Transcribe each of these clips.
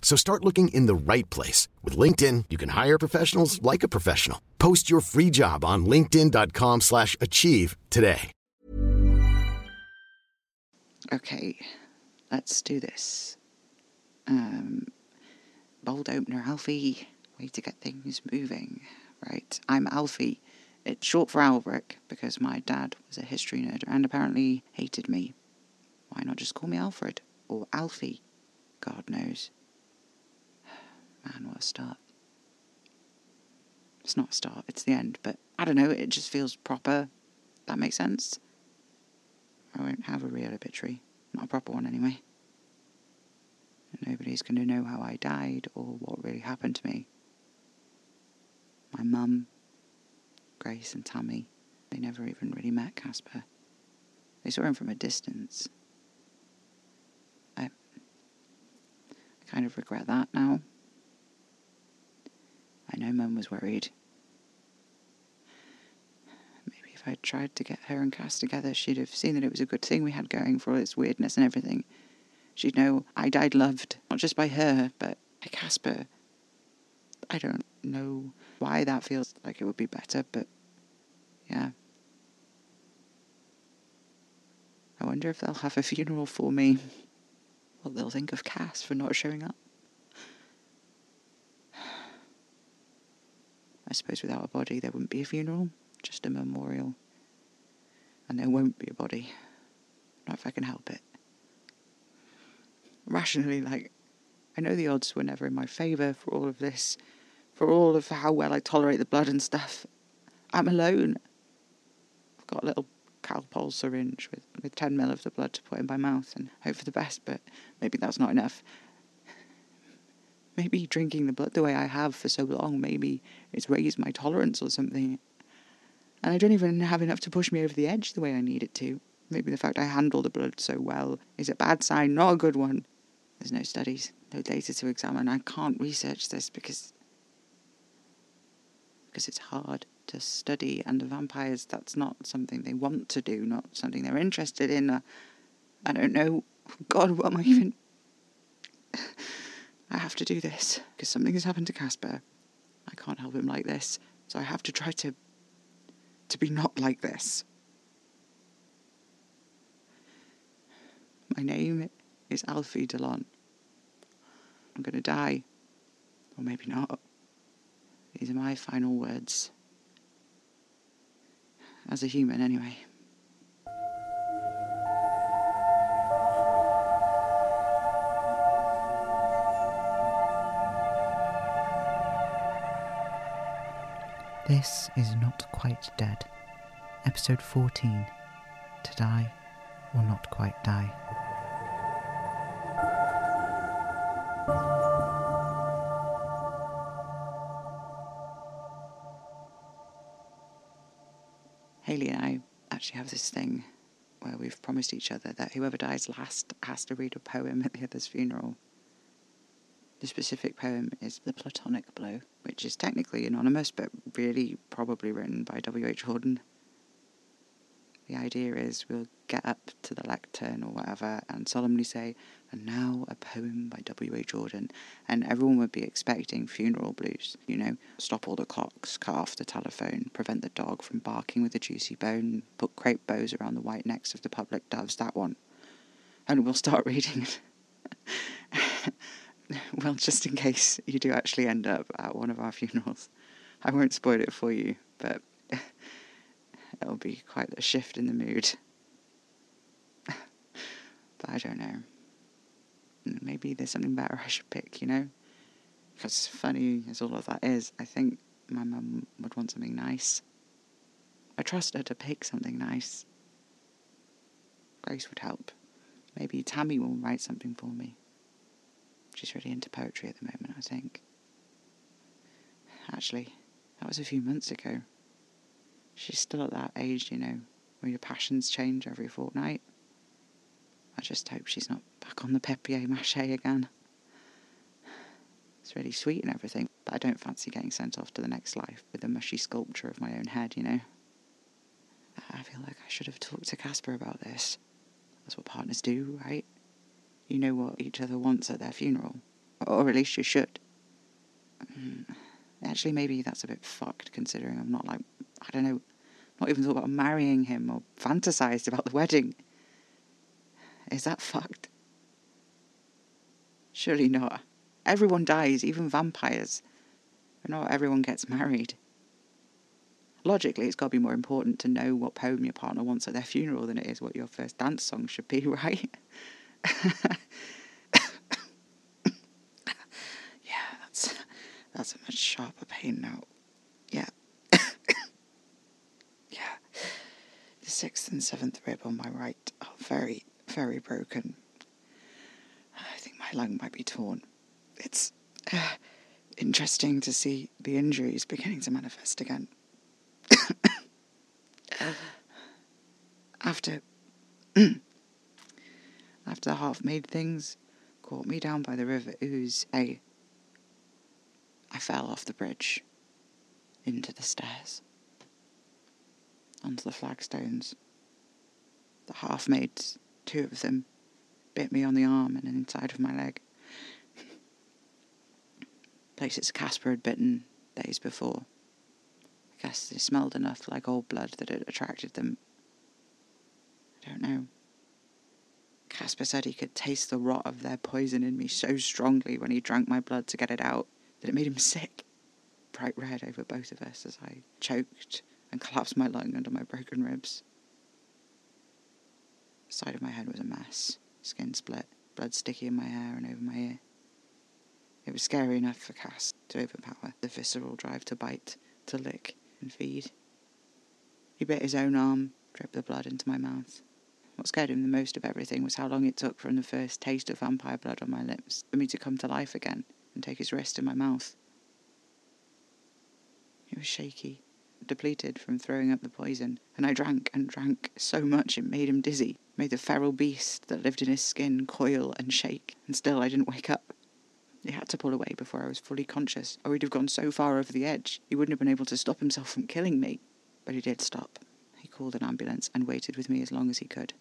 So start looking in the right place. With LinkedIn, you can hire professionals like a professional. Post your free job on linkedin.com slash achieve today. Okay, let's do this. Um, bold opener, Alfie. Way to get things moving. Right, I'm Alfie. It's short for Albrecht because my dad was a history nerd and apparently hated me. Why not just call me Alfred or Alfie? God knows. Man, what a start. It's not a start, it's the end, but I don't know, it just feels proper. That makes sense? I won't have a real obituary. Not a proper one, anyway. And nobody's going to know how I died or what really happened to me. My mum, Grace, and Tammy, they never even really met Casper. They saw him from a distance. I, I kind of regret that now. I know Mum was worried. Maybe if I'd tried to get her and Cass together, she'd have seen that it was a good thing we had going for all its weirdness and everything. She'd know I died loved, not just by her, but by Casper. I don't know why that feels like it would be better, but yeah. I wonder if they'll have a funeral for me. What they'll think of Cass for not showing up. I suppose without a body there wouldn't be a funeral, just a memorial. And there won't be a body. Not if I can help it. Rationally, like, I know the odds were never in my favour for all of this, for all of how well I tolerate the blood and stuff. I'm alone. I've got a little Calpol syringe with, with 10 mil of the blood to put in my mouth and hope for the best, but maybe that's not enough maybe drinking the blood the way I have for so long, maybe it's raised my tolerance or something. And I don't even have enough to push me over the edge the way I need it to. Maybe the fact I handle the blood so well is a bad sign, not a good one. There's no studies, no data to examine. I can't research this because because it's hard to study, and the vampires that's not something they want to do, not something they're interested in. Uh, I don't know. God, what am I even? I have to do this because something has happened to Casper. I can't help him like this, so I have to try to to be not like this. My name is Alfie Delon. I'm going to die. Or maybe not. These are my final words. As a human, anyway. This is Not Quite Dead, episode 14 To Die or Not Quite Die. Haley and I actually have this thing where we've promised each other that whoever dies last has to read a poem at the other's funeral. The specific poem is The Platonic Blow, which is technically anonymous, but really probably written by W.H. Auden. The idea is we'll get up to the lectern or whatever and solemnly say, and now a poem by W.H. Auden, and everyone would be expecting funeral blues. You know, stop all the clocks, cut off the telephone, prevent the dog from barking with a juicy bone, put crepe bows around the white necks of the public doves, that one. And we'll start reading it. well, just in case you do actually end up at one of our funerals, I won't spoil it for you, but it'll be quite a shift in the mood. but I don't know. Mm, maybe there's something better I should pick, you know? Because funny as all of that is, I think my mum would want something nice. I trust her to pick something nice. Grace would help. Maybe Tammy will write something for me. She's really into poetry at the moment, I think. actually. That was a few months ago. She's still at that age, you know, where your passions change every fortnight. I just hope she's not back on the papier mache again. It's really sweet and everything, but I don't fancy getting sent off to the next life with a mushy sculpture of my own head, you know. I feel like I should have talked to Casper about this. That's what partners do, right? You know what each other wants at their funeral. Or at least you should. Mm. Actually, maybe that's a bit fucked considering I'm not like, I don't know, not even thought about marrying him or fantasized about the wedding. Is that fucked? Surely not. Everyone dies, even vampires. But not everyone gets married. Logically, it's got to be more important to know what poem your partner wants at their funeral than it is what your first dance song should be, right? yeah, that's that's a much sharper pain now. Yeah. yeah. The sixth and seventh rib on my right are very, very broken. I think my lung might be torn. It's uh, interesting to see the injuries beginning to manifest again. after after the half made things caught me down by the river Ouse, I I fell off the bridge into the stairs onto the flagstones. The half mades, two of them, bit me on the arm and inside of my leg. Places Casper had bitten days before. I guess they smelled enough like old blood that it attracted them. I don't know. Casper said he could taste the rot of their poison in me so strongly when he drank my blood to get it out that it made him sick. Bright red over both of us as I choked and collapsed my lung under my broken ribs. The side of my head was a mess, skin split, blood sticky in my hair and over my ear. It was scary enough for Cass to overpower the visceral drive to bite, to lick, and feed. He bit his own arm, dripped the blood into my mouth. What scared him the most of everything was how long it took from the first taste of vampire blood on my lips for me to come to life again and take his rest in my mouth. He was shaky, depleted from throwing up the poison, and I drank and drank so much it made him dizzy, made the feral beast that lived in his skin coil and shake, and still I didn't wake up. He had to pull away before I was fully conscious, or he'd have gone so far over the edge he wouldn't have been able to stop himself from killing me. But he did stop. He called an ambulance and waited with me as long as he could.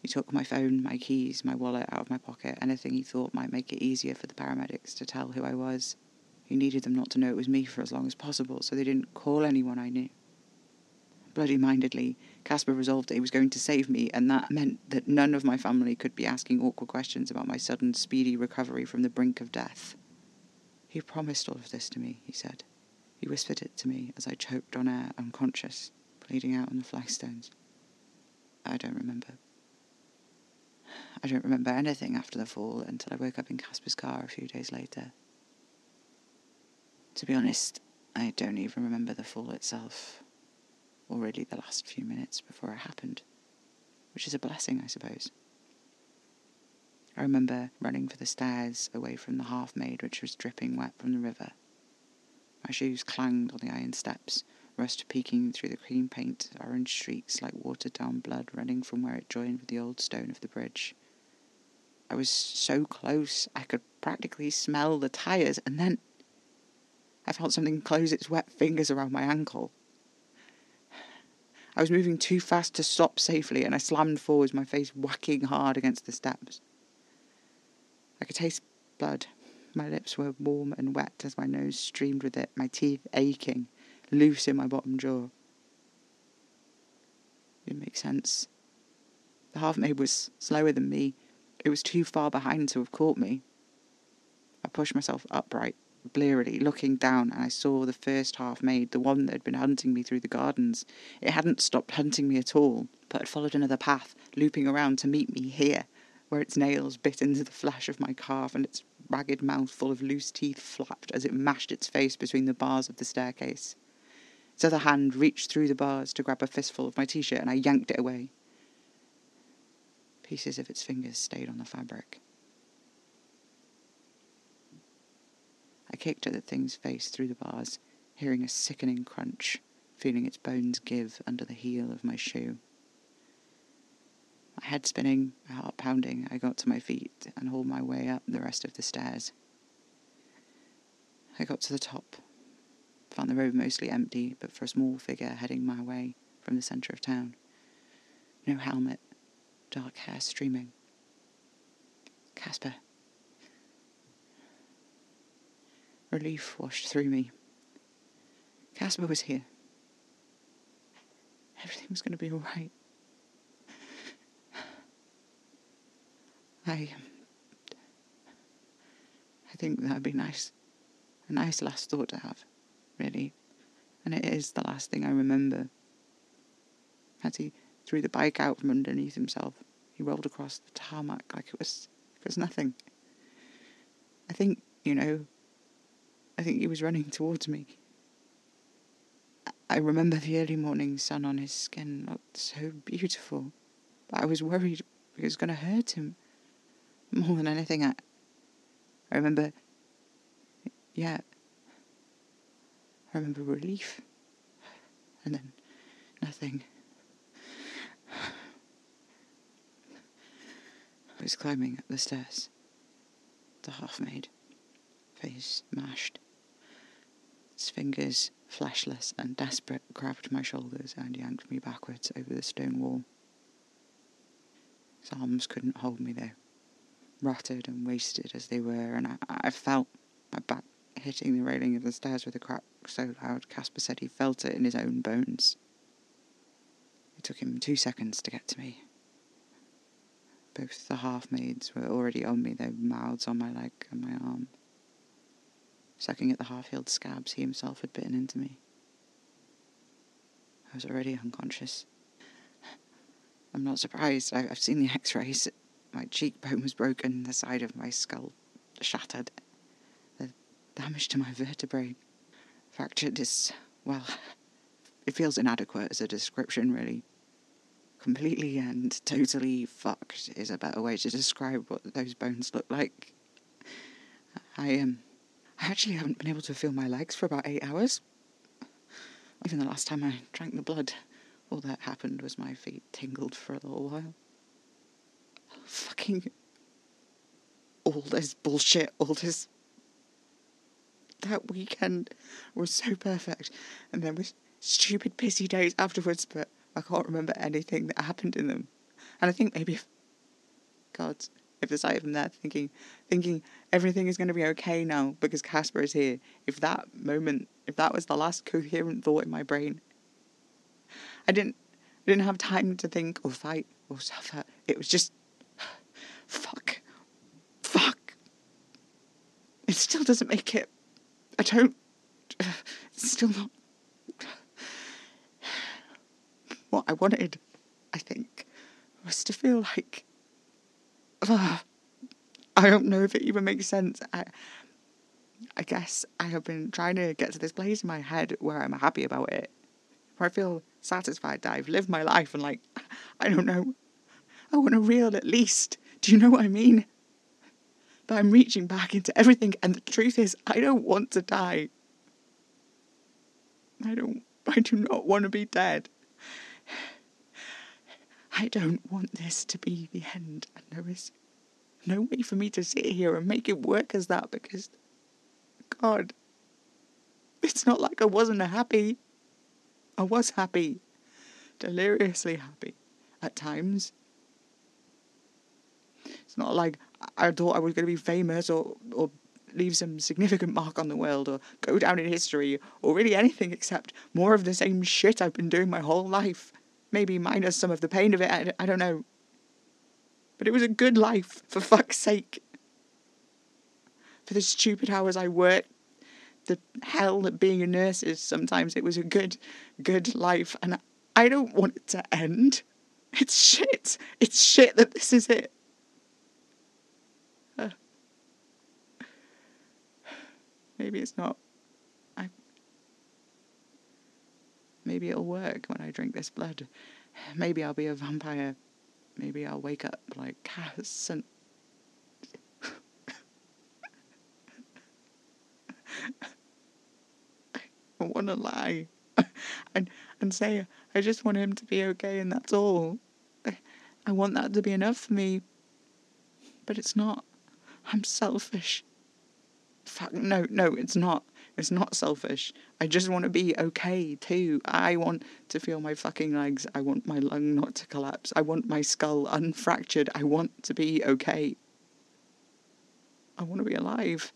He took my phone, my keys, my wallet out of my pocket, anything he thought might make it easier for the paramedics to tell who I was. He needed them not to know it was me for as long as possible, so they didn't call anyone I knew. Bloody mindedly, Casper resolved that he was going to save me, and that meant that none of my family could be asking awkward questions about my sudden, speedy recovery from the brink of death. He promised all of this to me, he said. He whispered it to me as I choked on air, unconscious, bleeding out on the flagstones. I don't remember. I don't remember anything after the fall until I woke up in Casper's car a few days later. To be honest, I don't even remember the fall itself or really the last few minutes before it happened, which is a blessing, I suppose. I remember running for the stairs away from the half made, which was dripping wet from the river. My shoes clanged on the iron steps, rust peeking through the cream paint, orange streaks like watered down blood running from where it joined with the old stone of the bridge. I was so close I could practically smell the tyres, and then I felt something close its wet fingers around my ankle. I was moving too fast to stop safely, and I slammed forwards, my face whacking hard against the steps. I could taste blood. My lips were warm and wet as my nose streamed with it, my teeth aching, loose in my bottom jaw. It didn't make sense. The half made was slower than me. It was too far behind to have caught me. I pushed myself upright, blearily, looking down, and I saw the first half made, the one that had been hunting me through the gardens. It hadn't stopped hunting me at all, but had followed another path, looping around to meet me here, where its nails bit into the flesh of my calf and its ragged mouth full of loose teeth flapped as it mashed its face between the bars of the staircase. Its other hand reached through the bars to grab a fistful of my t shirt, and I yanked it away. Pieces of its fingers stayed on the fabric. I kicked at the thing's face through the bars, hearing a sickening crunch, feeling its bones give under the heel of my shoe. My head spinning, my heart pounding, I got to my feet and hauled my way up the rest of the stairs. I got to the top, found the road mostly empty, but for a small figure heading my way from the centre of town. No helmet, dark hair streaming. Casper. Relief washed through me. Casper was here. Everything was going to be all right. I, I think that'd be nice, a nice last thought to have, really, and it is the last thing I remember. As he threw the bike out from underneath himself, he rolled across the tarmac like it was it was nothing. I think, you know, I think he was running towards me. I remember the early morning sun on his skin looked so beautiful, but I was worried it was going to hurt him more than anything. I, I remember, yeah, I remember relief, and then nothing. I was climbing up the stairs. The half made, face mashed. Its fingers, fleshless and desperate, grabbed my shoulders and yanked me backwards over the stone wall. His arms couldn't hold me though, rotted and wasted as they were, and I, I felt my back hitting the railing of the stairs with a crack so loud Casper said he felt it in his own bones. It took him two seconds to get to me. Both the half mades were already on me, their mouths on my leg and my arm, sucking at the half healed scabs he himself had bitten into me. I was already unconscious. I'm not surprised. I, have seen the x rays. My cheekbone was broken, the side of my skull shattered. Damage to my vertebrae fractured is, well, it feels inadequate as a description, really completely and totally fucked is a better way to describe what those bones look like. I um, I actually haven't been able to feel my legs for about eight hours. Even the last time I drank the blood, all that happened was my feet tingled for a little while. Fucking all this bullshit, all this. That weekend was so perfect, and there was stupid busy days afterwards, but I can't remember anything that happened in them. And I think maybe if, God, if the sight of them there thinking, thinking everything is going to be okay now because Casper is here, if that moment, if that was the last coherent thought in my brain, I didn't, I didn't have time to think or fight or suffer. It was just, fuck, fuck. It still doesn't make it. I don't. Still not what I wanted, I think, was to feel like. Uh, I don't know if it even makes sense. I, I guess I have been trying to get to this place in my head where I'm happy about it, where I feel satisfied that I've lived my life and, like, I don't know, I want a real at least. Do you know what I mean? That I'm reaching back into everything, and the truth is, I don't want to die. I don't, I do not want to be dead. I don't want this to be the end, and there is no way for me to sit here and make it work as that because, God, it's not like I wasn't happy. I was happy, deliriously happy at times. Not like I thought I was going to be famous or, or leave some significant mark on the world or go down in history or really anything except more of the same shit I've been doing my whole life. Maybe minus some of the pain of it, I, I don't know. But it was a good life, for fuck's sake. For the stupid hours I worked, the hell that being a nurse is, sometimes it was a good, good life, and I don't want it to end. It's shit. It's shit that this is it. Maybe it's not. Maybe it'll work when I drink this blood. Maybe I'll be a vampire. Maybe I'll wake up like Cass and. I want to lie and and say I just want him to be okay and that's all. I want that to be enough for me. But it's not. I'm selfish. Fuck no, no, it's not. It's not selfish. I just want to be okay too. I want to feel my fucking legs. I want my lung not to collapse. I want my skull unfractured. I want to be okay. I want to be alive.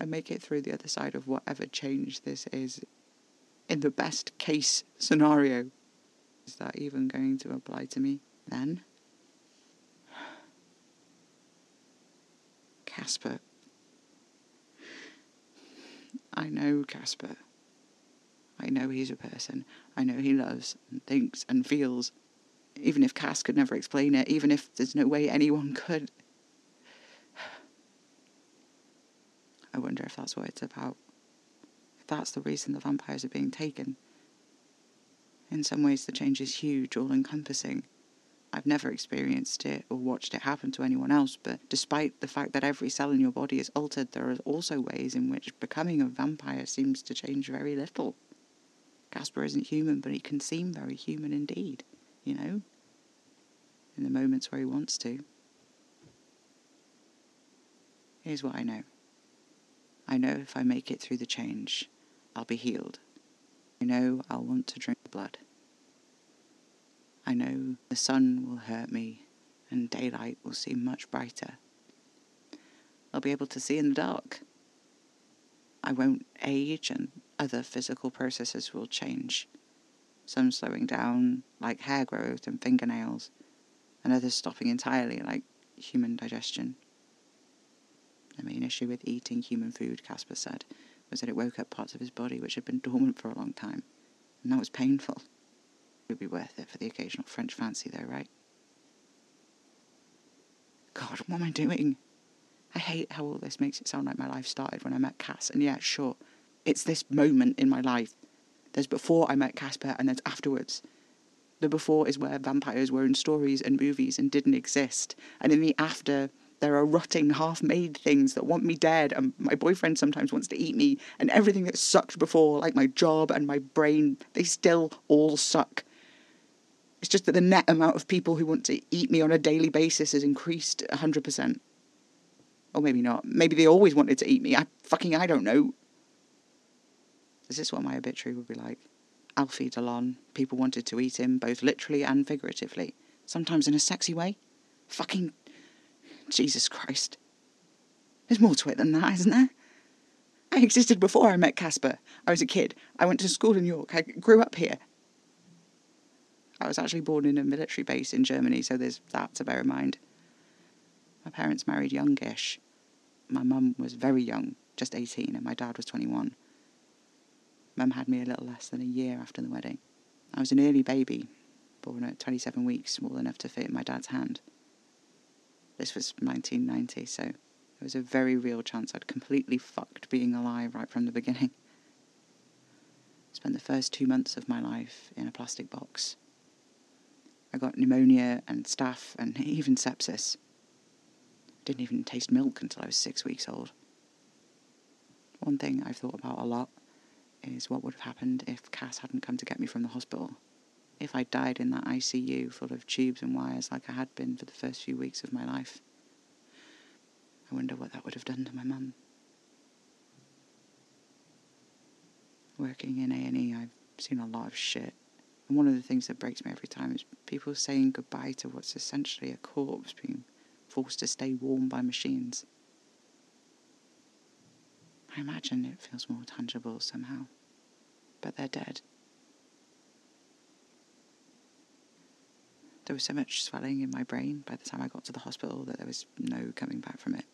and make it through the other side of whatever change this is in the best case scenario. Is that even going to apply to me then? Casper. I know Casper. I know he's a person. I know he loves and thinks and feels. Even if Cass could never explain it, even if there's no way anyone could, I wonder if that's what it's about. If that's the reason the vampires are being taken. In some ways, the change is huge, all encompassing. I've never experienced it or watched it happen to anyone else, but despite the fact that every cell in your body is altered, there are also ways in which becoming a vampire seems to change very little. Casper isn't human, but he can seem very human indeed, you know? In the moments where he wants to. Here's what I know. I know if I make it through the change, I'll be healed. I know I'll want to drink blood. I know the sun will hurt me and daylight will seem much brighter. I'll be able to see in the dark. I won't age and other physical processes will change. Some slowing down, like hair growth and fingernails, and others stopping entirely, like human digestion. The main issue with eating human food, Casper said, was that it woke up parts of his body which had been dormant for a long time, and that was painful. Would be worth it for the occasional French fancy, though, right? God, what am I doing? I hate how all this makes it sound like my life started when I met Cass, and yeah, sure, it's this moment in my life. There's before I met Casper, and there's afterwards. The before is where vampires were in stories and movies and didn't exist, and in the after, there are rotting, half made things that want me dead, and my boyfriend sometimes wants to eat me, and everything that sucked before, like my job and my brain, they still all suck. It's just that the net amount of people who want to eat me on a daily basis has increased 100%. Or maybe not. Maybe they always wanted to eat me. I fucking, I don't know. Is this what my obituary would be like? Alfie Delon. People wanted to eat him, both literally and figuratively. Sometimes in a sexy way. Fucking Jesus Christ. There's more to it than that, isn't there? I existed before I met Casper. I was a kid. I went to school in York. I grew up here. I was actually born in a military base in Germany, so there's that to bear in mind. My parents married youngish. My mum was very young, just 18, and my dad was 21. Mum had me a little less than a year after the wedding. I was an early baby, born at 27 weeks, small enough to fit in my dad's hand. This was 1990, so there was a very real chance I'd completely fucked being alive right from the beginning. Spent the first two months of my life in a plastic box. I got pneumonia and staph and even sepsis. Didn't even taste milk until I was six weeks old. One thing I've thought about a lot is what would have happened if Cass hadn't come to get me from the hospital if I died in that ICU full of tubes and wires like I had been for the first few weeks of my life. I wonder what that would have done to my mum. Working in A&E, I've seen a lot of shit. And one of the things that breaks me every time is people saying goodbye to what's essentially a corpse being forced to stay warm by machines. I imagine it feels more tangible somehow. But they're dead. There was so much swelling in my brain by the time I got to the hospital that there was no coming back from it.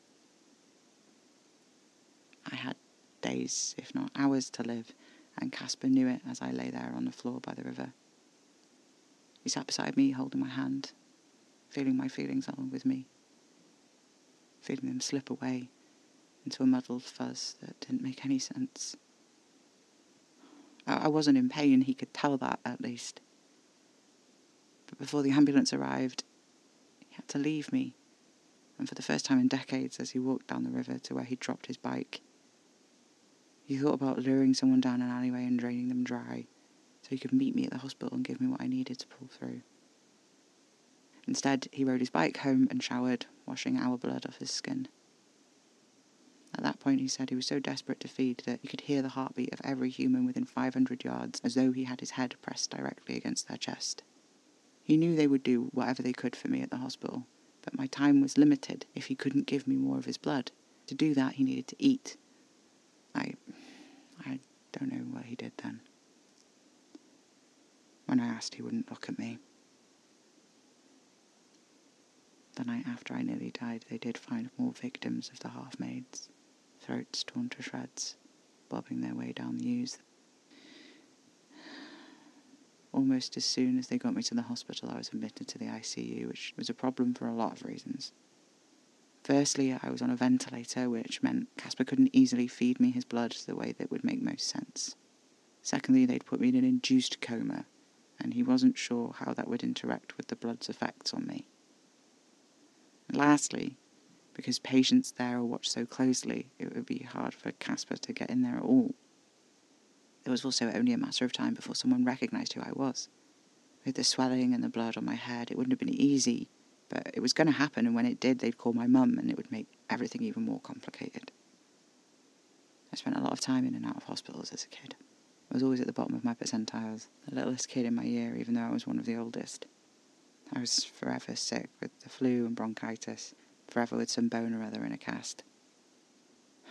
I had days, if not hours, to live, and Casper knew it as I lay there on the floor by the river. He sat beside me, holding my hand, feeling my feelings along with me, feeling them slip away into a muddled fuzz that didn't make any sense. I wasn't in pain, he could tell that at least. But before the ambulance arrived, he had to leave me. and for the first time in decades, as he walked down the river to where he dropped his bike, he thought about luring someone down an alleyway and draining them dry so he could meet me at the hospital and give me what I needed to pull through. Instead, he rode his bike home and showered, washing our blood off his skin. At that point, he said he was so desperate to feed that he could hear the heartbeat of every human within 500 yards as though he had his head pressed directly against their chest. He knew they would do whatever they could for me at the hospital, but my time was limited if he couldn't give me more of his blood. To do that, he needed to eat. I. I don't know what he did then. When I asked, he wouldn't look at me. The night after I nearly died, they did find more victims of the half mades, throats torn to shreds, bobbing their way down the Ouse. Almost as soon as they got me to the hospital, I was admitted to the ICU, which was a problem for a lot of reasons. Firstly, I was on a ventilator, which meant Casper couldn't easily feed me his blood the way that would make most sense. Secondly, they'd put me in an induced coma, and he wasn't sure how that would interact with the blood's effects on me. And lastly, because patients there are watched so closely, it would be hard for Casper to get in there at all. It was also only a matter of time before someone recognised who I was. With the swelling and the blood on my head, it wouldn't have been easy, but it was going to happen, and when it did, they'd call my mum, and it would make everything even more complicated. I spent a lot of time in and out of hospitals as a kid. I was always at the bottom of my percentiles, the littlest kid in my year, even though I was one of the oldest. I was forever sick with the flu and bronchitis, forever with some bone or other in a cast.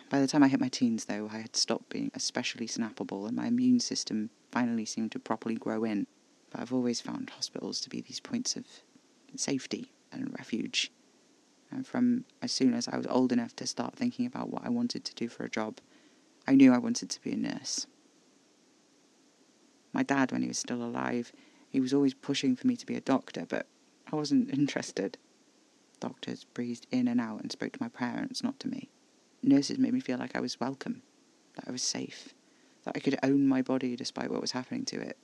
By the time I hit my teens, though, I had stopped being especially snappable and my immune system finally seemed to properly grow in. But I've always found hospitals to be these points of safety and refuge. And from as soon as I was old enough to start thinking about what I wanted to do for a job, I knew I wanted to be a nurse. My dad, when he was still alive, he was always pushing for me to be a doctor, but I wasn't interested. Doctors breezed in and out and spoke to my parents, not to me. Nurses made me feel like I was welcome, that I was safe, that I could own my body despite what was happening to it.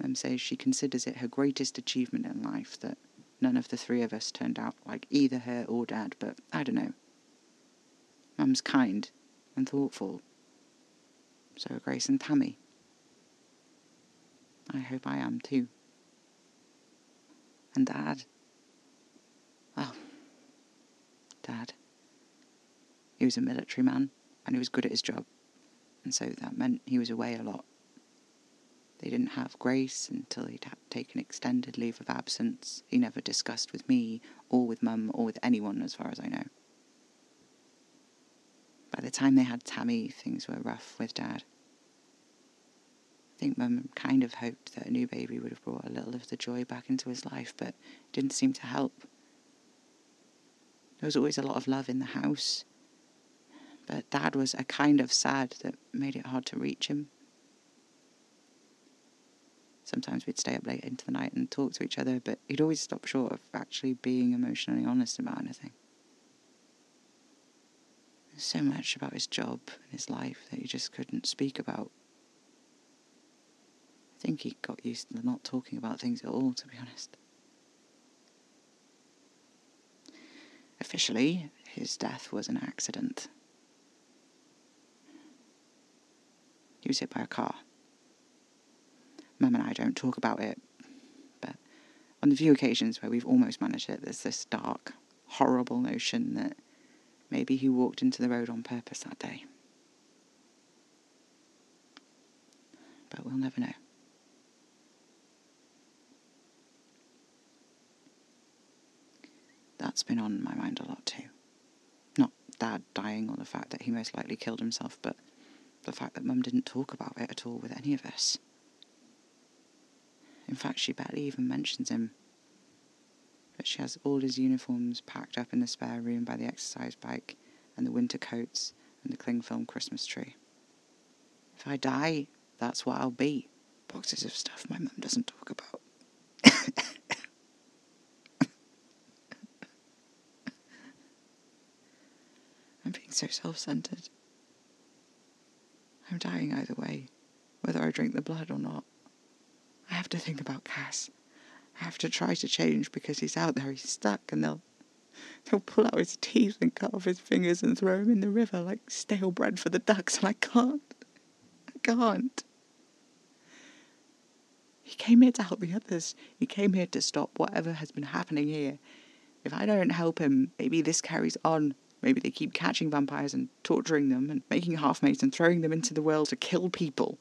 Mum says she considers it her greatest achievement in life that none of the three of us turned out like either her or dad, but I don't know. Mum's kind and thoughtful. So are Grace and Tammy. I hope I am too. And Dad. Well, Dad. He was a military man and he was good at his job, and so that meant he was away a lot. They didn't have Grace until he'd had taken extended leave of absence. He never discussed with me, or with Mum, or with anyone, as far as I know. By the time they had Tammy, things were rough with Dad think Mum kind of hoped that a new baby would have brought a little of the joy back into his life, but it didn't seem to help. There was always a lot of love in the house, but Dad was a kind of sad that made it hard to reach him. Sometimes we'd stay up late into the night and talk to each other, but he'd always stop short of actually being emotionally honest about anything. There's so much about his job and his life that he just couldn't speak about think he got used to not talking about things at all, to be honest. Officially, his death was an accident. He was hit by a car. Mum and I don't talk about it, but on the few occasions where we've almost managed it, there's this dark, horrible notion that maybe he walked into the road on purpose that day. But we'll never know. That's been on my mind a lot too. Not Dad dying or the fact that he most likely killed himself, but the fact that Mum didn't talk about it at all with any of us. In fact, she barely even mentions him. But she has all his uniforms packed up in the spare room by the exercise bike, and the winter coats, and the cling film Christmas tree. If I die, that's what I'll be. Boxes of stuff my mum doesn't talk about. So self centered. I'm dying either way, whether I drink the blood or not. I have to think about Cass. I have to try to change because he's out there, he's stuck, and they'll They'll pull out his teeth and cut off his fingers and throw him in the river like stale bread for the ducks, and I can't. I can't. He came here to help the others. He came here to stop whatever has been happening here. If I don't help him, maybe this carries on. Maybe they keep catching vampires and torturing them and making half mates and throwing them into the world to kill people.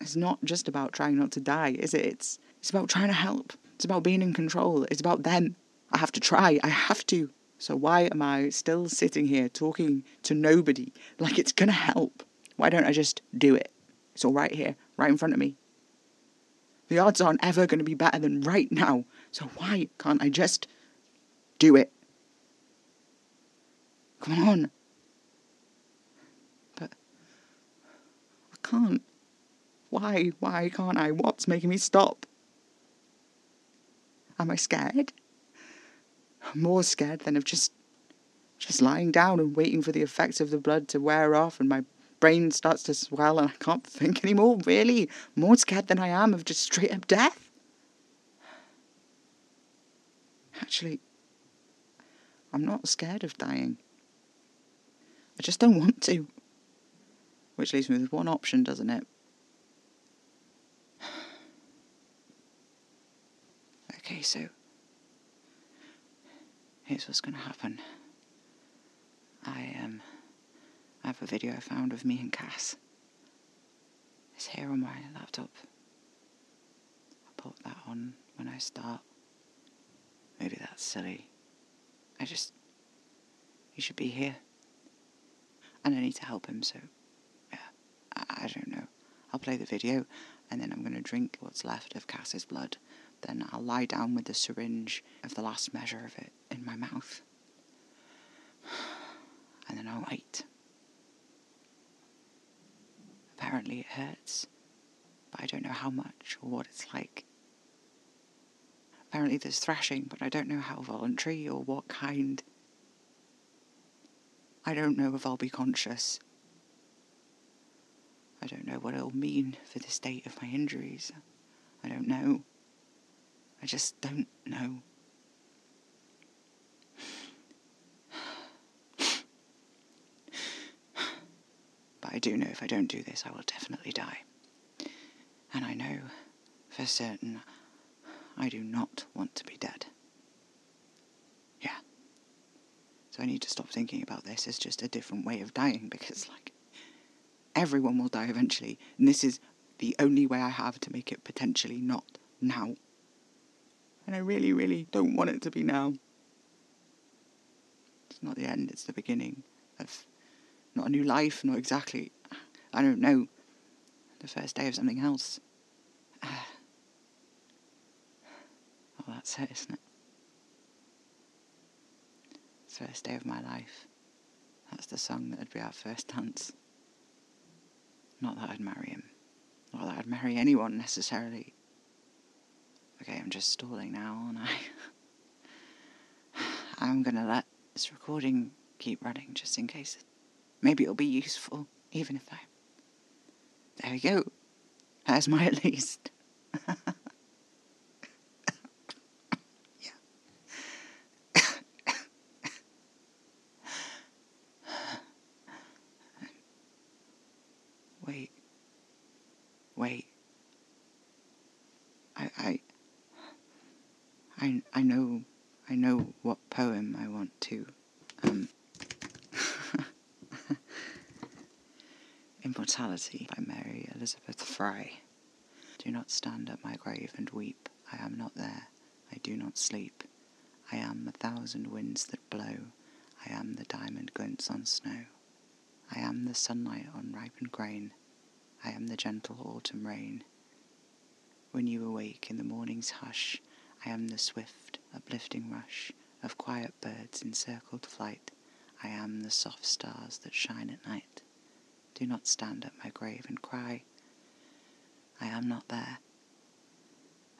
It's not just about trying not to die, is it? It's, it's about trying to help. It's about being in control. It's about them. I have to try. I have to. So why am I still sitting here talking to nobody like it's going to help? Why don't I just do it? It's all right here, right in front of me. The odds aren't ever going to be better than right now. So why can't I just do it? Come on. But I can't. Why? Why can't I? What's making me stop? Am I scared? I'm More scared than of just just lying down and waiting for the effects of the blood to wear off and my brain starts to swell and I can't think anymore, really. More scared than I am of just straight up death. Actually, I'm not scared of dying. I just don't want to. Which leaves me with one option, doesn't it? Okay, so here's what's going to happen. I um, I have a video I found of me and Cass. It's here on my laptop. I'll put that on when I start. Maybe that's silly. I just. You should be here. And I need to help him, so. Yeah, I, I don't know. I'll play the video, and then I'm going to drink what's left of Cass's blood then I'll lie down with the syringe of the last measure of it in my mouth. And then I'll wait. Apparently it hurts, but I don't know how much or what it's like. Apparently there's thrashing, but I don't know how voluntary or what kind. I don't know if I'll be conscious. I don't know what it'll mean for the state of my injuries. I don't know. I just don't know. But I do know if I don't do this, I will definitely die. And I know for certain I do not want to be dead. Yeah. So I need to stop thinking about this as just a different way of dying because, like, everyone will die eventually, and this is the only way I have to make it potentially not now. And I really, really don't want it to be now. It's not the end, it's the beginning of not a new life, not exactly. I don't know. The first day of something else. Oh, that's it, isn't it? First day of my life. That's the song that would be our first dance. Not that I'd marry him. Not that I'd marry anyone necessarily. Okay, I'm just stalling now, and I. I'm gonna let this recording keep running just in case. Maybe it'll be useful, even if I. There we go. There's my at least. yeah. Wait. Wait. I, I, I, know, I know what poem I want to, um, Immortality by Mary Elizabeth Frye. Do not stand at my grave and weep, I am not there, I do not sleep. I am the thousand winds that blow, I am the diamond glints on snow. I am the sunlight on ripened grain, I am the gentle autumn rain. When you awake in the morning's hush, I am the swift, uplifting rush of quiet birds in circled flight. I am the soft stars that shine at night. Do not stand at my grave and cry. I am not there.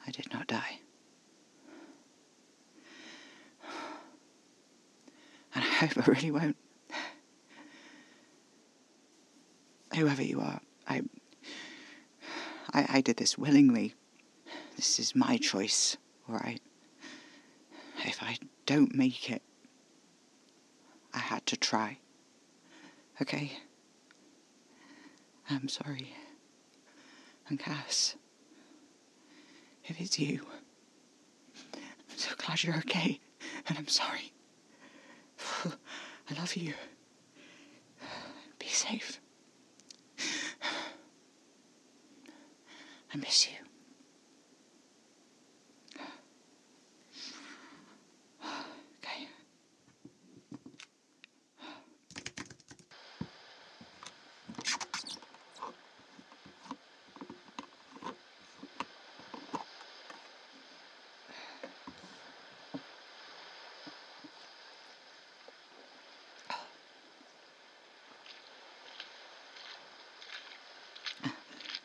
I did not die. And I hope I really won't. Whoever you are, I, I, I did this willingly. This is my choice, alright? If I don't make it, I had to try. Okay? I'm sorry. And Cass, if it's you, I'm so glad you're okay, and I'm sorry. I love you. Be safe. I miss you. Okay.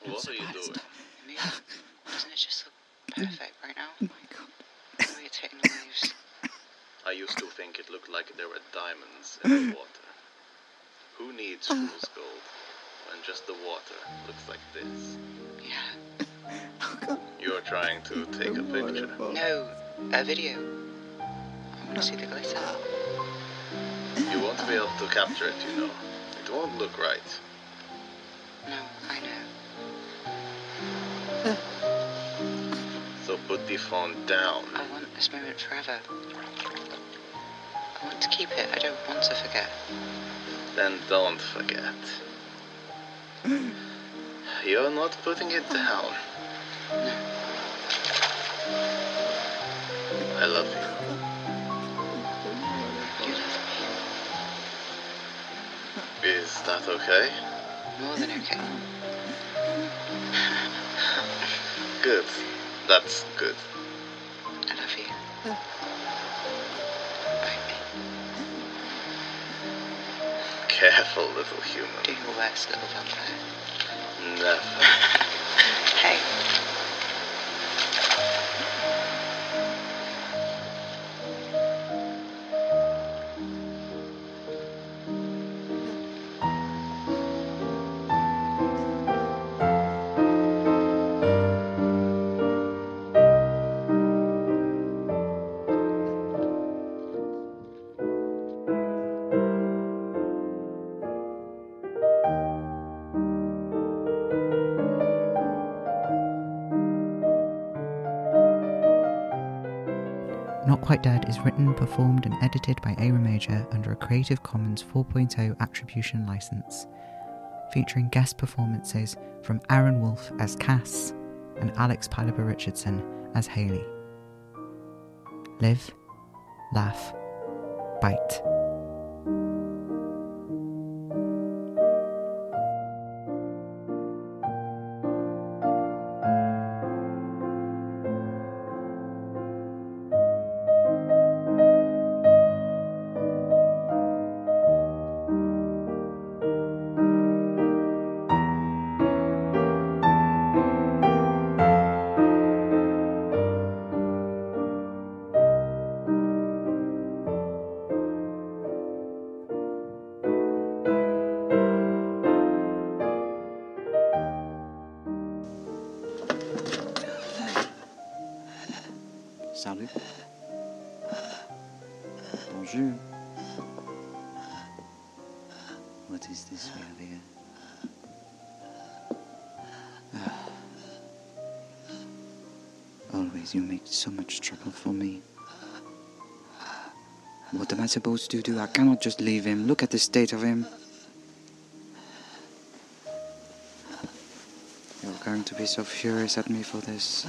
What are you doing? Doesn't it just look perfect right now? Oh my god. The way it's hitting the waves. I used to think it looked like there were diamonds in the water. Who needs fool's gold when just the water looks like this? Yeah. You're trying to take a picture. No, a video. I want to see the glitter. You won't be able to capture it, you know. It won't look right. No, I know. So put the phone down. I want this moment forever. To keep it. I don't want to forget. Then don't forget. You're not putting it down. No. I love you. You love Is that okay? More than okay. Good. That's good. Careful, little human. Do your worst, little vampire. Never. Hey. Quite Dead is written, performed, and edited by Eira Major under a Creative Commons 4.0 attribution license, featuring guest performances from Aaron Wolfe as Cass and Alex Peilober Richardson as Haley. Live, laugh, bite. So much trouble for me. What am I supposed to do? I cannot just leave him. Look at the state of him. You're going to be so furious at me for this.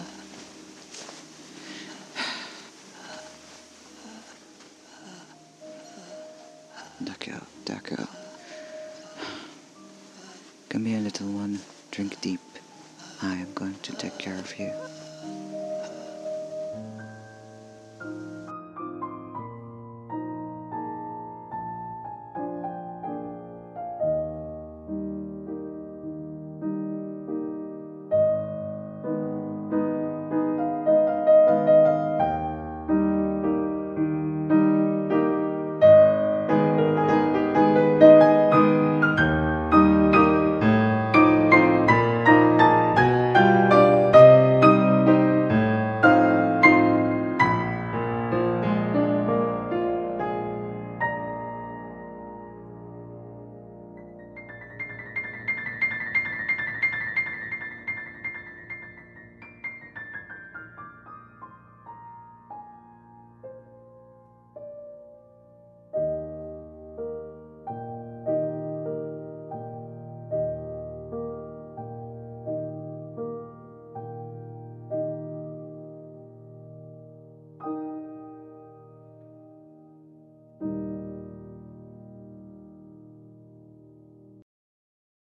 D'accord, d'accord. Come here, little one. Drink deep. I am going to take care of you.